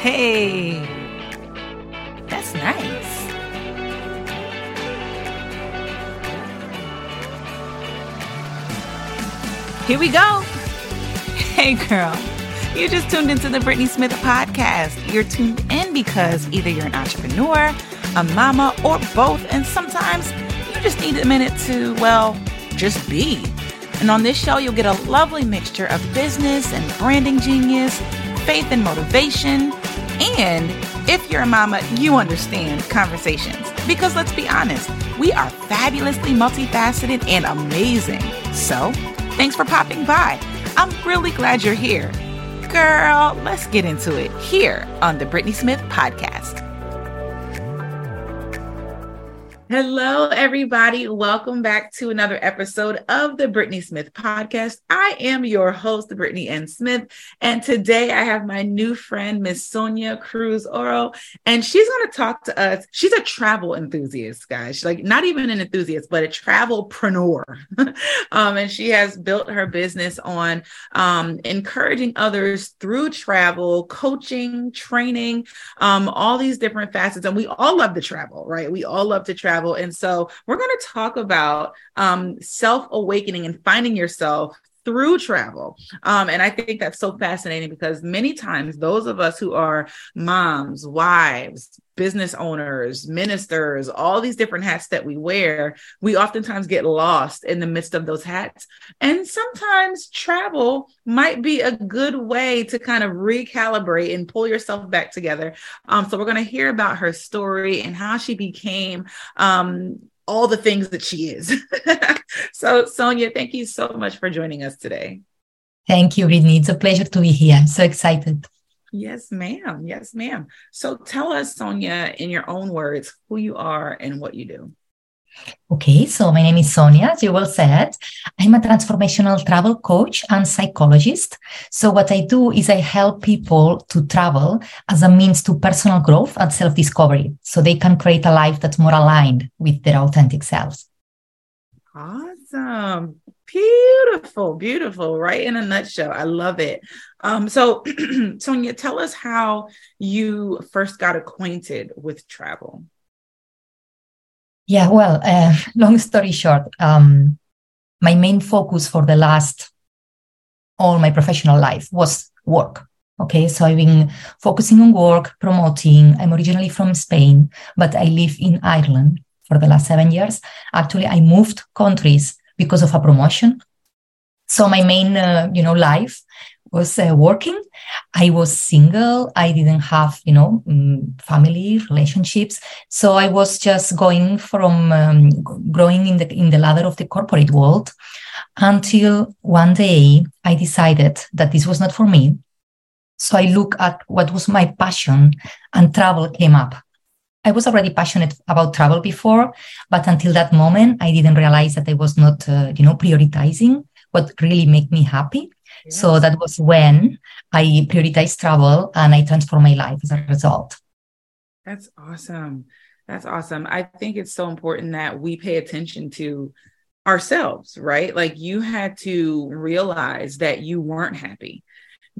Hey, that's nice. Here we go. Hey, girl. You just tuned into the Brittnee Smith podcast. You're tuned in because either you're an entrepreneur, a mama, or both, and sometimes you just need a minute to, well, just be. And on this show, you'll get a lovely mixture of business and branding genius, faith and motivation, and if you're a mama, you understand conversations. Because let's be honest, we are fabulously multifaceted and amazing. So, thanks for popping by. I'm really glad you're here. Girl, let's get into it here on the Brittnee Smith Podcast. Hello, everybody. Welcome back to another episode of the Brittnee Smith podcast. I am your host, Brittnee N. Smith, and today I have my new friend, Miss Sonia Cruz Oro, and she's going to talk to us. She's a travel enthusiast, guys. She's like not even an enthusiast, but a travelpreneur. um, and she has built her business on um, encouraging others through travel, coaching, training, um, all these different facets. And we all love to travel, right? We all love to travel travel. And so we're going to talk about um, self awakening and finding yourself through travel. Um, and I think that's so fascinating because many times those of us who are moms, wives, business owners, ministers, all these different hats that we wear, we oftentimes get lost in the midst of those hats. And sometimes travel might be a good way to kind of recalibrate and pull yourself back together. Um, so we're going to hear about her story and how she became um, all the things that she is. so, Sonia, thank you so much for joining us today. Thank you, Brittnee. It's a pleasure to be here. I'm so excited. Yes, ma'am. Yes, ma'am. So, tell us, Sonia, in your own words, who you are and what you do. Okay, so my name is Sonia, as you well said. I'm a transformational travel coach and psychologist. So, what I do is I help people to travel as a means to personal growth and self discovery so they can create a life that's more aligned with their authentic selves. Awesome. Beautiful, beautiful, right in a nutshell. I love it. Um, so, Sonia, tell us how you first got acquainted with travel. Yeah, well, uh, long story short, um, my main focus for the last all my professional life was work. Okay, so I've been focusing on work, promoting. I'm originally from Spain, but I live in Ireland for the last seven years. Actually, I moved countries because of a promotion. So my main, uh, you know, life was uh, working. I was single. I didn't have, you know, um, family relationships. So I was just going from um, growing in the in the ladder of the corporate world until one day I decided that this was not for me. So I looked at what was my passion, and travel came up. I was already passionate about travel before, but until that moment, I didn't realize that I was not, uh, you know, prioritizing what really made me happy. So that was when I prioritized travel and I transformed my life as a result. That's awesome. That's awesome. I think it's so important that we pay attention to ourselves, right? Like you had to realize that you weren't happy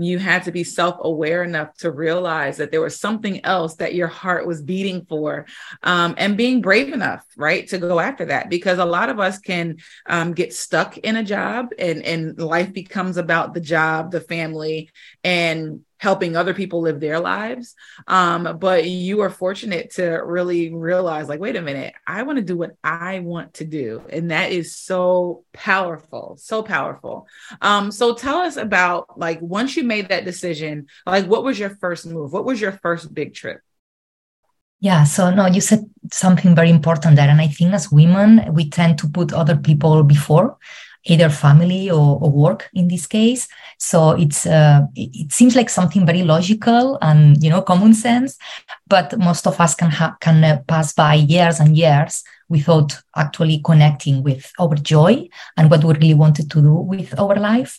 you had to be self aware enough to realize that there was something else that your heart was beating for um, and being brave enough, right, to go after that. Because a lot of us can um, get stuck in a job and, and life becomes about the job, the family, and helping other people live their lives. Um, but you are fortunate to really realize, like, wait a minute, I want to do what I want to do. And that is so powerful, so powerful. Um, so tell us about like once you made that decision, like what was your first move? What was your first big trip? Yeah, so no, you said something very important there. And I think as women, we tend to put other people before either family or, or, work in this case. So it's uh, it seems like something very logical and you know common sense, but most of us can ha- can uh, pass by years and years without actually connecting with our joy and what we really wanted to do with our life.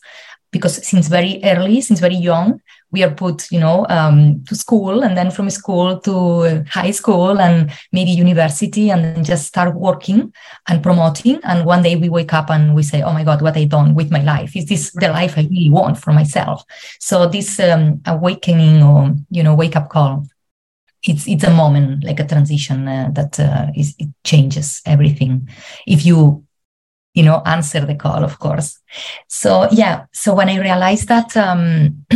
Because since very early, since very young, we are put, you know, um, to school and then from school to high school and maybe university and then just start working and promoting. And one day we wake up and we say, oh my God, what I done with my life? Is this the life I really want for myself? So this um, awakening or, you know, wake up call it's it's a moment like a transition uh, that uh, is, it changes everything if you you know answer the call of course so yeah so when i realized that um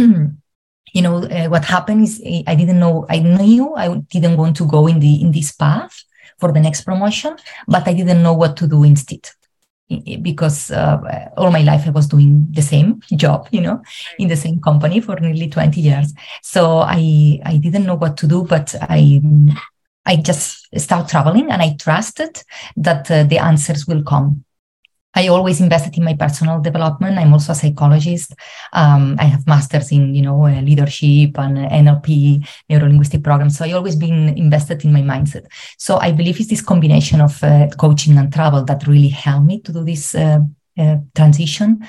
you know uh, what happened is eh, i didn't know i knew i didn't want to go in the in this path for the next promotion but i didn't know what to do instead because uh, all my life I was doing the same job, you know, in the same company for nearly 20 years. So I I didn't know what to do, but I I just start traveling and I trusted that uh, the answers will come. I always invested in my personal development. I'm also a psychologist. Um, I have masters in, you know, uh, leadership and NLP, neuro linguistic programs. So I always been invested in my mindset. So I believe it's this combination of uh, coaching and travel that really helped me to do this uh, uh, transition.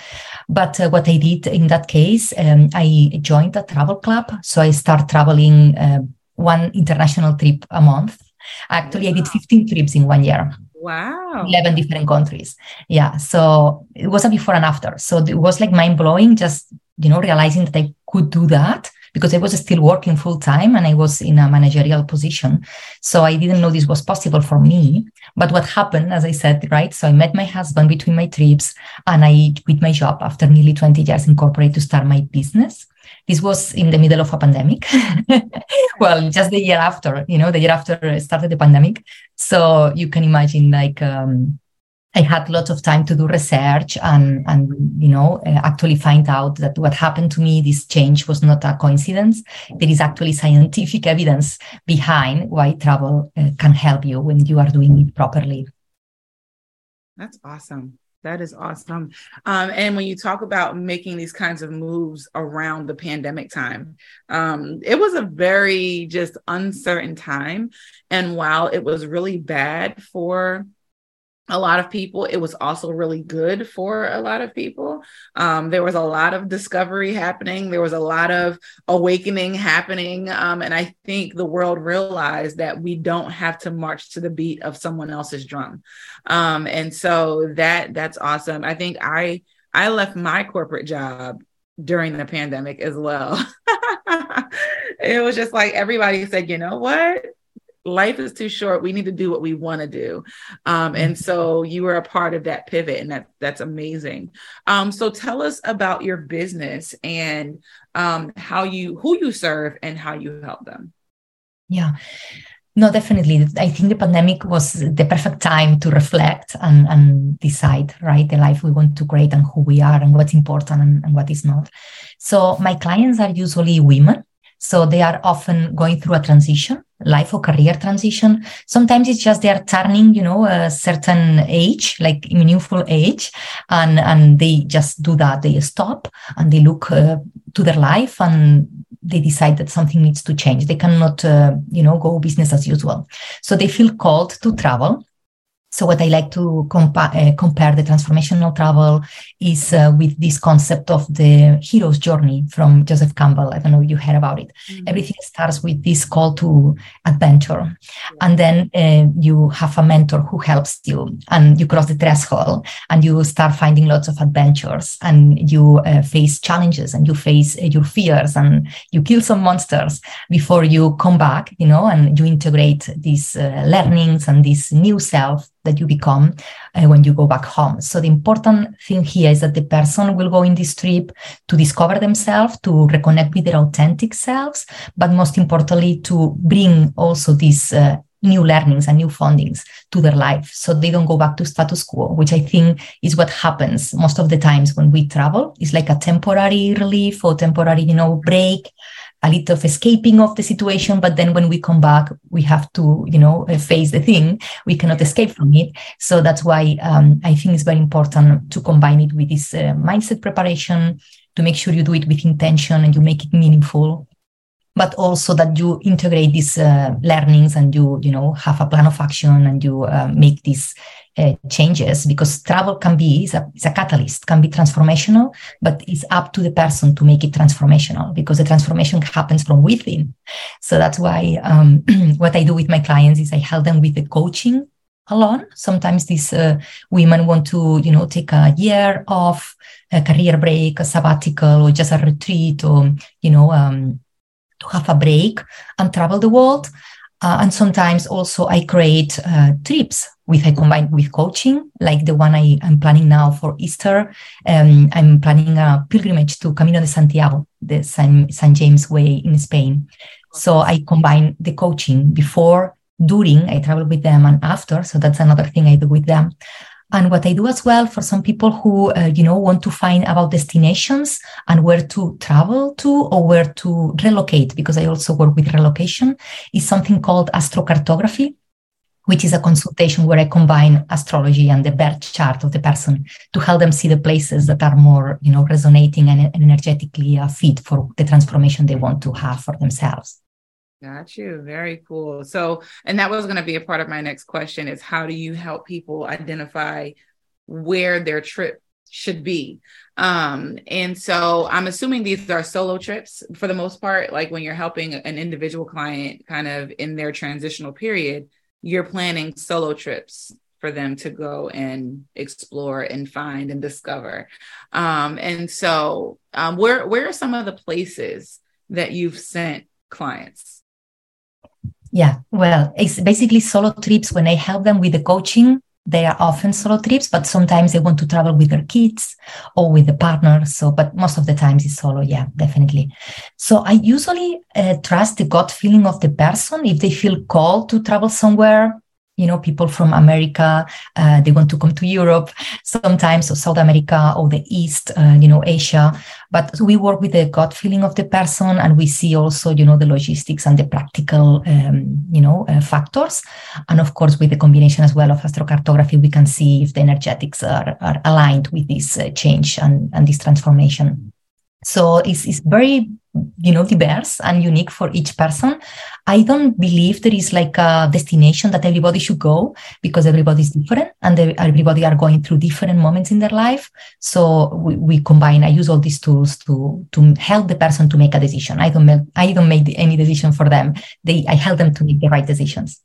But uh, what I did in that case, um, I joined a travel club. So I start traveling uh, one international trip a month. Actually, I did 15 trips in one year. Wow. 11 different countries. Yeah. So it was a before and after. So it was like mind blowing just, you know, realizing that I could do that because I was still working full time and I was in a managerial position. So I didn't know this was possible for me. But what happened, as I said, right? So I met my husband between my trips and I quit my job after nearly 20 years in corporate to start my business. This was in the middle of a pandemic. well, just the year after, you know, the year after started the pandemic. So you can imagine like, um, I had lots of time to do research and, and you know, uh, actually find out that what happened to me, this change was not a coincidence. There is actually scientific evidence behind why travel uh, can help you when you are doing it properly. That's awesome. That is awesome. Um, and when you talk about making these kinds of moves around the pandemic time, um, it was a very just uncertain time. And while it was really bad for a lot of people. It was also really good for a lot of people. Um, there was a lot of discovery happening. There was a lot of awakening happening. Um, and I think the world realized that we don't have to march to the beat of someone else's drum. Um, and so that that's awesome. I think I I left my corporate job during the pandemic as well. it was just like everybody said, you know what? Life is too short. We need to do what we want to do. Um, and so you were a part of that pivot, and that that's amazing. Um, so tell us about your business and um, how you who you serve and how you help them. Yeah. No, definitely. I think the pandemic was the perfect time to reflect and, and decide, right, the life we want to create and who we are and what's important and, and what is not. So my clients are usually women so they are often going through a transition, life or career transition. Sometimes it's just they are turning, you know, a certain age, like meaningful age, and and they just do that. They stop and they look uh, to their life and they decide that something needs to change. They cannot, uh, you know, go business as usual. So they feel called to travel so what I like to compa- uh, compare the transformational travel is uh, with this concept of the hero's journey from Joseph Campbell. I don't know if you heard about it. Mm-hmm. Everything starts with this call to adventure. And then uh, you have a mentor who helps you and you cross the threshold and you start finding lots of adventures and you uh, face challenges and you face uh, your fears and you kill some monsters before you come back, you know, and you integrate these uh, learnings and this new self that you become uh, when you go back home. So the important thing here is that the person will go in this trip to discover themselves, to reconnect with their authentic selves, but most importantly, to bring also these uh, new learnings and new fundings to their life so they don't go back to status quo which i think is what happens most of the times when we travel it's like a temporary relief or temporary you know break a little of escaping of the situation but then when we come back we have to you know uh, face the thing. We cannot escape from it. So that's why um, i think it's very important to combine it with this uh, mindset preparation to make sure you do it with intention and you make it meaningful but also that you integrate these uh, learnings and you you know have a plan of action and you uh, make this uh, changes because travel can be is a, a catalyst can be transformational but it's up to the person to make it transformational because the transformation happens from within. So that's why um, what i do with my clients is i help them with the coaching alone sometimes these uh, women want to you know take a year off a career break a sabbatical or just a retreat or you know um, to have a break and travel the world. Uh, and sometimes also I create uh, trips with I combine with coaching, like the one I am planning now for Easter. Um, I'm planning a pilgrimage to Camino de Santiago, the San, San James Way in Spain. So I combine the coaching before, during, I travel with them, and after. So that's another thing I do with them. And what I do as well for some people who, uh, you know, want to find about destinations and where to travel to or where to relocate, because I also work with relocation, is something called astrocartography, which is a consultation where I combine astrology and the birth chart of the person to help them see the places that are more, you know, resonating and energetically uh, fit for the transformation they want to have for themselves. Got you. Very cool. So, and that was going to be a part of my next question is how do you help people identify where their trip should be? Um, and so I'm assuming these are solo trips for the most part, like when you're helping an individual client kind of in their transitional period, you're planning solo trips for them to go and explore and find and discover. Um, and so um, where where are some of the places that you've sent clients? Yeah, well, it's basically solo trips. When I help them with the coaching, they are often solo trips, but sometimes they want to travel with their kids or with a partner. So, but most of the times it's solo. Yeah, definitely. So I usually uh, trust the gut feeling of the person. If they feel called to travel somewhere, you know people from america uh, they want to come to europe sometimes or south america or the east uh, you know asia. But we work with the gut feeling of the person and we see also you know the logistics and the practical um, you know uh, factors. And of course with the combination as well of astrocartography we can see if the energetics are, are aligned with this uh, change and, and this transformation. So it's, it's very you know diverse and unique for each person. I don't believe there is like a destination that everybody should go because everybody is different and everybody are going through different moments in their life. So we, we combine i use all these tools to to help the person to make a decision. I don't make i don't make any decision for them. They i help them to make the right decisions.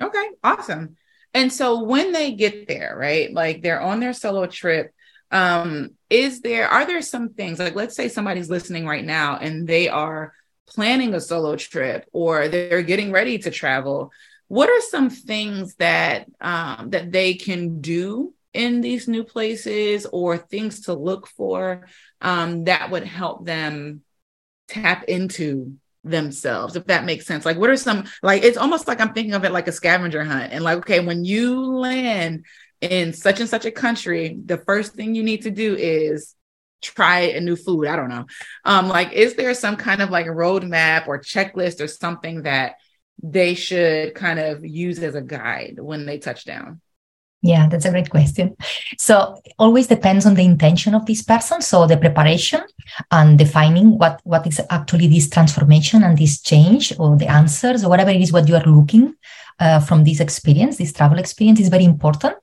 Okay awesome. And so when they get there right like they're on their solo trip um is there are there some things like let's say somebody's listening right now and they are planning a solo trip or they're getting ready to travel what are some things that um, that they can do in these new places or things to look for um, that would help them tap into themselves if that makes sense? Like what are some like it's almost like i'm thinking of it like a scavenger hunt and like okay when you land in such and such a country, the first thing you need to do is try a new food. I don't know. Um, like, is there some kind of like roadmap or checklist or something that they should kind of use as a guide when they touch down? Yeah, that's a great question. So always depends on the intention of this person. So the preparation and defining what, what is actually this transformation and this change or the answers or whatever it is what you are looking uh, from this experience, this travel experience is very important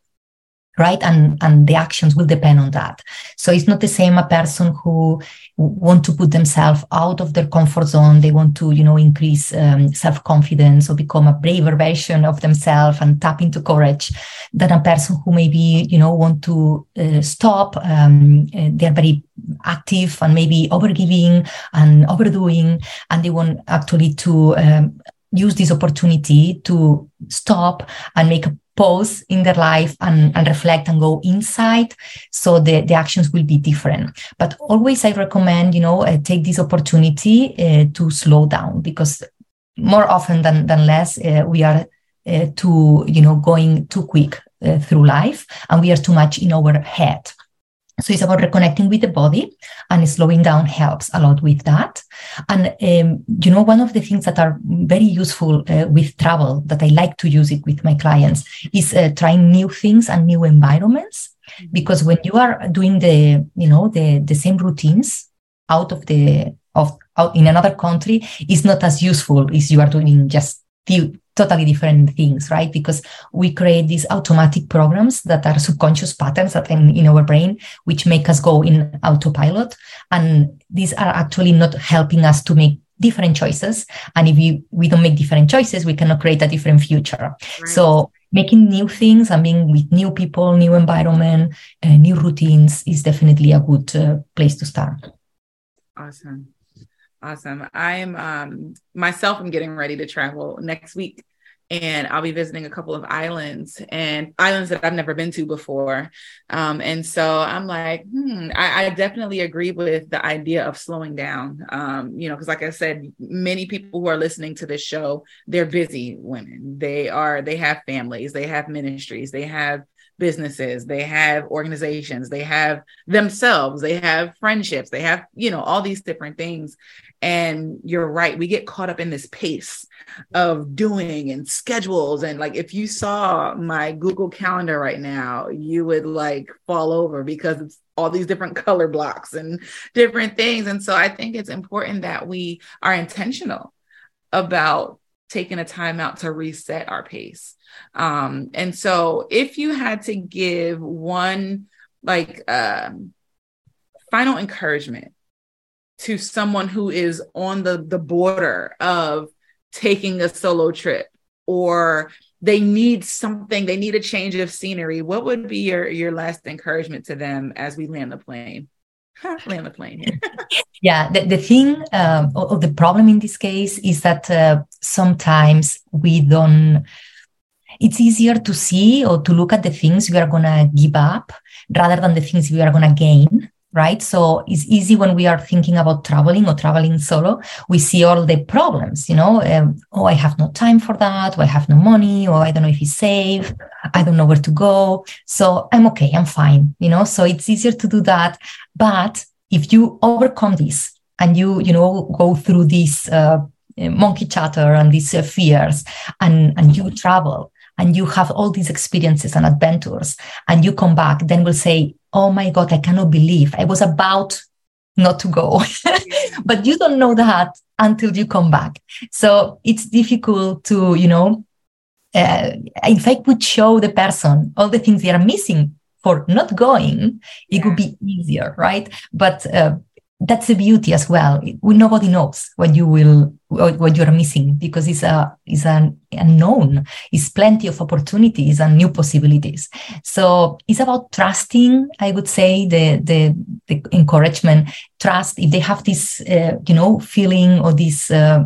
right? And and the actions will depend on that. So it's not the same a person who want to put themselves out of their comfort zone. They want to you know increase um, self-confidence or become a braver version of themselves and tap into courage than a person who maybe you know want to uh, stop um, they're very active and maybe overgiving and overdoing. And they want actually to um, use this opportunity to stop and make a pause in their life and, and reflect and go inside. So the, the actions will be different. But always i recommend you know uh, take this opportunity uh, to slow down because more often than, than less uh, we are uh, too you know going too quick uh, through life and we are too much in our head so it's about reconnecting with the body and slowing down helps a lot with that. And, um, you know, one of the things that are very useful uh, with travel that I like to use it with my clients is uh, trying new things and new environments. Mm-hmm. Because when you are doing the, you know, the, the same routines out of the, of out in another country, is not as useful as you are doing just few totally different things, right? Because we create these automatic programs that are subconscious patterns that are in, in our brain, which make us go in autopilot. And these are actually not helping us to make different choices. And if we, we don't make different choices, we cannot create a different future. Right. So making new things and being with new people, new environment, uh, new routines is definitely a good uh, place to start. Awesome. Awesome. I'm um myself I'm getting ready to travel next week and I'll be visiting a couple of islands and islands that I've never been to before. Um, and so I'm like, hmm, I, I, definitely agree with the idea of slowing down. Um, you know, because like I said, many people who are listening to this show, they're busy women. They are, they have families, they have ministries, they have businesses, they have organizations, they have themselves, they have friendships, they have, you know, all these different things. And you're right, we get caught up in this pace of doing and schedules. And like, if you saw my Google Calendar right now, you would like fall over because it's all these different color blocks and different things. And so I think it's important that we are intentional about taking a time out to reset our pace. Um, and so if you had to give one like um, final encouragement to someone who is on the the border of taking a solo trip or they need something they need a change of scenery what would be your your last encouragement to them as we land the plane land the plane here yeah the, the thing um, or, the problem in this case is that uh, sometimes we don't it's easier to see or to look at the things we are going to give up rather than the things we are going to gain right? So it's easy when we are thinking about traveling or traveling solo, we see all the problems, you know, um, oh, I have no time for that, or I have no money, or I don't know if it's safe, I don't know where to go. So I'm okay, I'm fine, you know, so it's easier to do that. But if you overcome this and you, you know, go through this uh, monkey chatter and these uh, fears and, and you travel, and you have all these experiences and adventures and you come back then we'll say oh my God, I cannot believe I was about not to go. but you don't know that until you come back. So it's difficult to, you know, uh, if I could show the person all the things they are missing for not going, it yeah. would be easier, right? But uh, that's the beauty as well. Nobody knows what you will what you're missing because it's a it's an unknown. It's plenty of opportunities and new possibilities. So it's about trusting. I would say the the, the encouragement, trust. If they have this, uh, you know, feeling or this uh,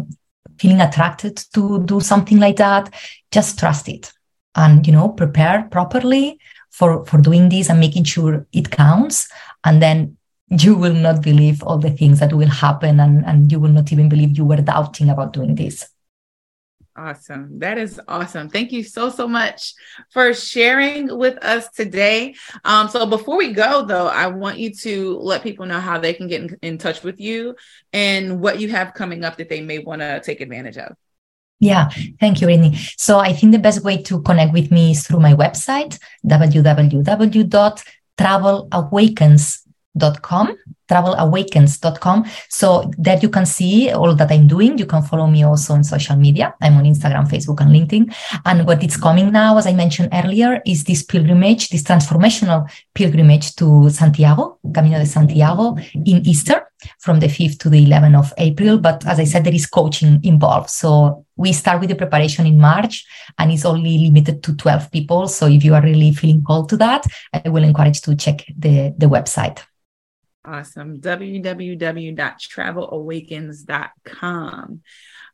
feeling attracted to do something like that, just trust it and you know prepare properly for for doing this and making sure it counts and then you will not believe all the things that will happen and, and you will not even believe you were doubting about doing this. Awesome. That is awesome. Thank you so, so much for sharing with us today. Um, so, before we go, though, I want you to let people know how they can get in, in touch with you and what you have coming up that they may want to take advantage of. Yeah, thank you, Brittnee. So, I think the best way to connect with me is through my website, www.travelawakens.com travelawakens.com travelawakens.com so that you can see all that i'm doing. You can follow me also on social media. I'm on instagram facebook and linkedin. And what is coming now as i mentioned earlier is this pilgrimage this transformational pilgrimage to santiago camino de santiago in easter from the 5th to the 11th of april. But as i said there is coaching involved. So we start with the preparation in march and it's only limited to 12 people. So if you are really feeling called to that i will encourage you to check the the website Awesome. www.travelawakens.com.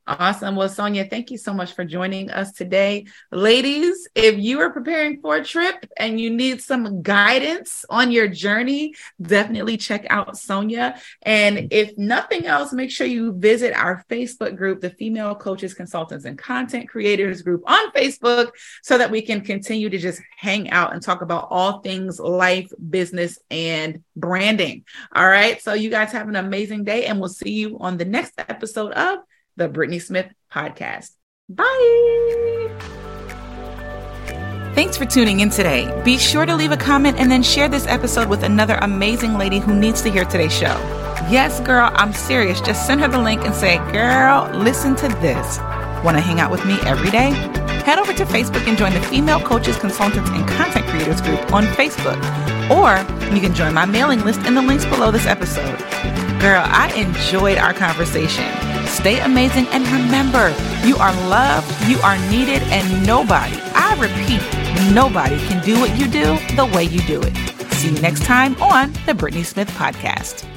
Awesome. Well, Sonia, thank you so much for joining us today. Ladies, if you are preparing for a trip and you need some guidance on your journey, definitely check out Sonia. And if nothing else, make sure you visit our Facebook group, the Female Coaches, Consultants, and Content Creators group on Facebook, so that we can continue to just hang out and talk about all things life, business, and branding. All right. So, you guys have an amazing day, and we'll see you on the next episode of the Brittnee Smith Podcast. Bye. Thanks for tuning in today. Be sure to leave a comment and then share this episode with another amazing lady who needs to hear today's show. Yes, girl, I'm serious. Just send her the link and say, girl, listen to this. Want to hang out with me every day? Head over to Facebook and join the Female Coaches, Consultants, and Content Creators group on Facebook. Or you can join my mailing list in the links below this episode. Girl, I enjoyed our conversation. Stay amazing and remember, you are loved, you are needed, and nobody, I repeat, nobody can do what you do the way you do it. See you next time on the Brittnee Smith Podcast.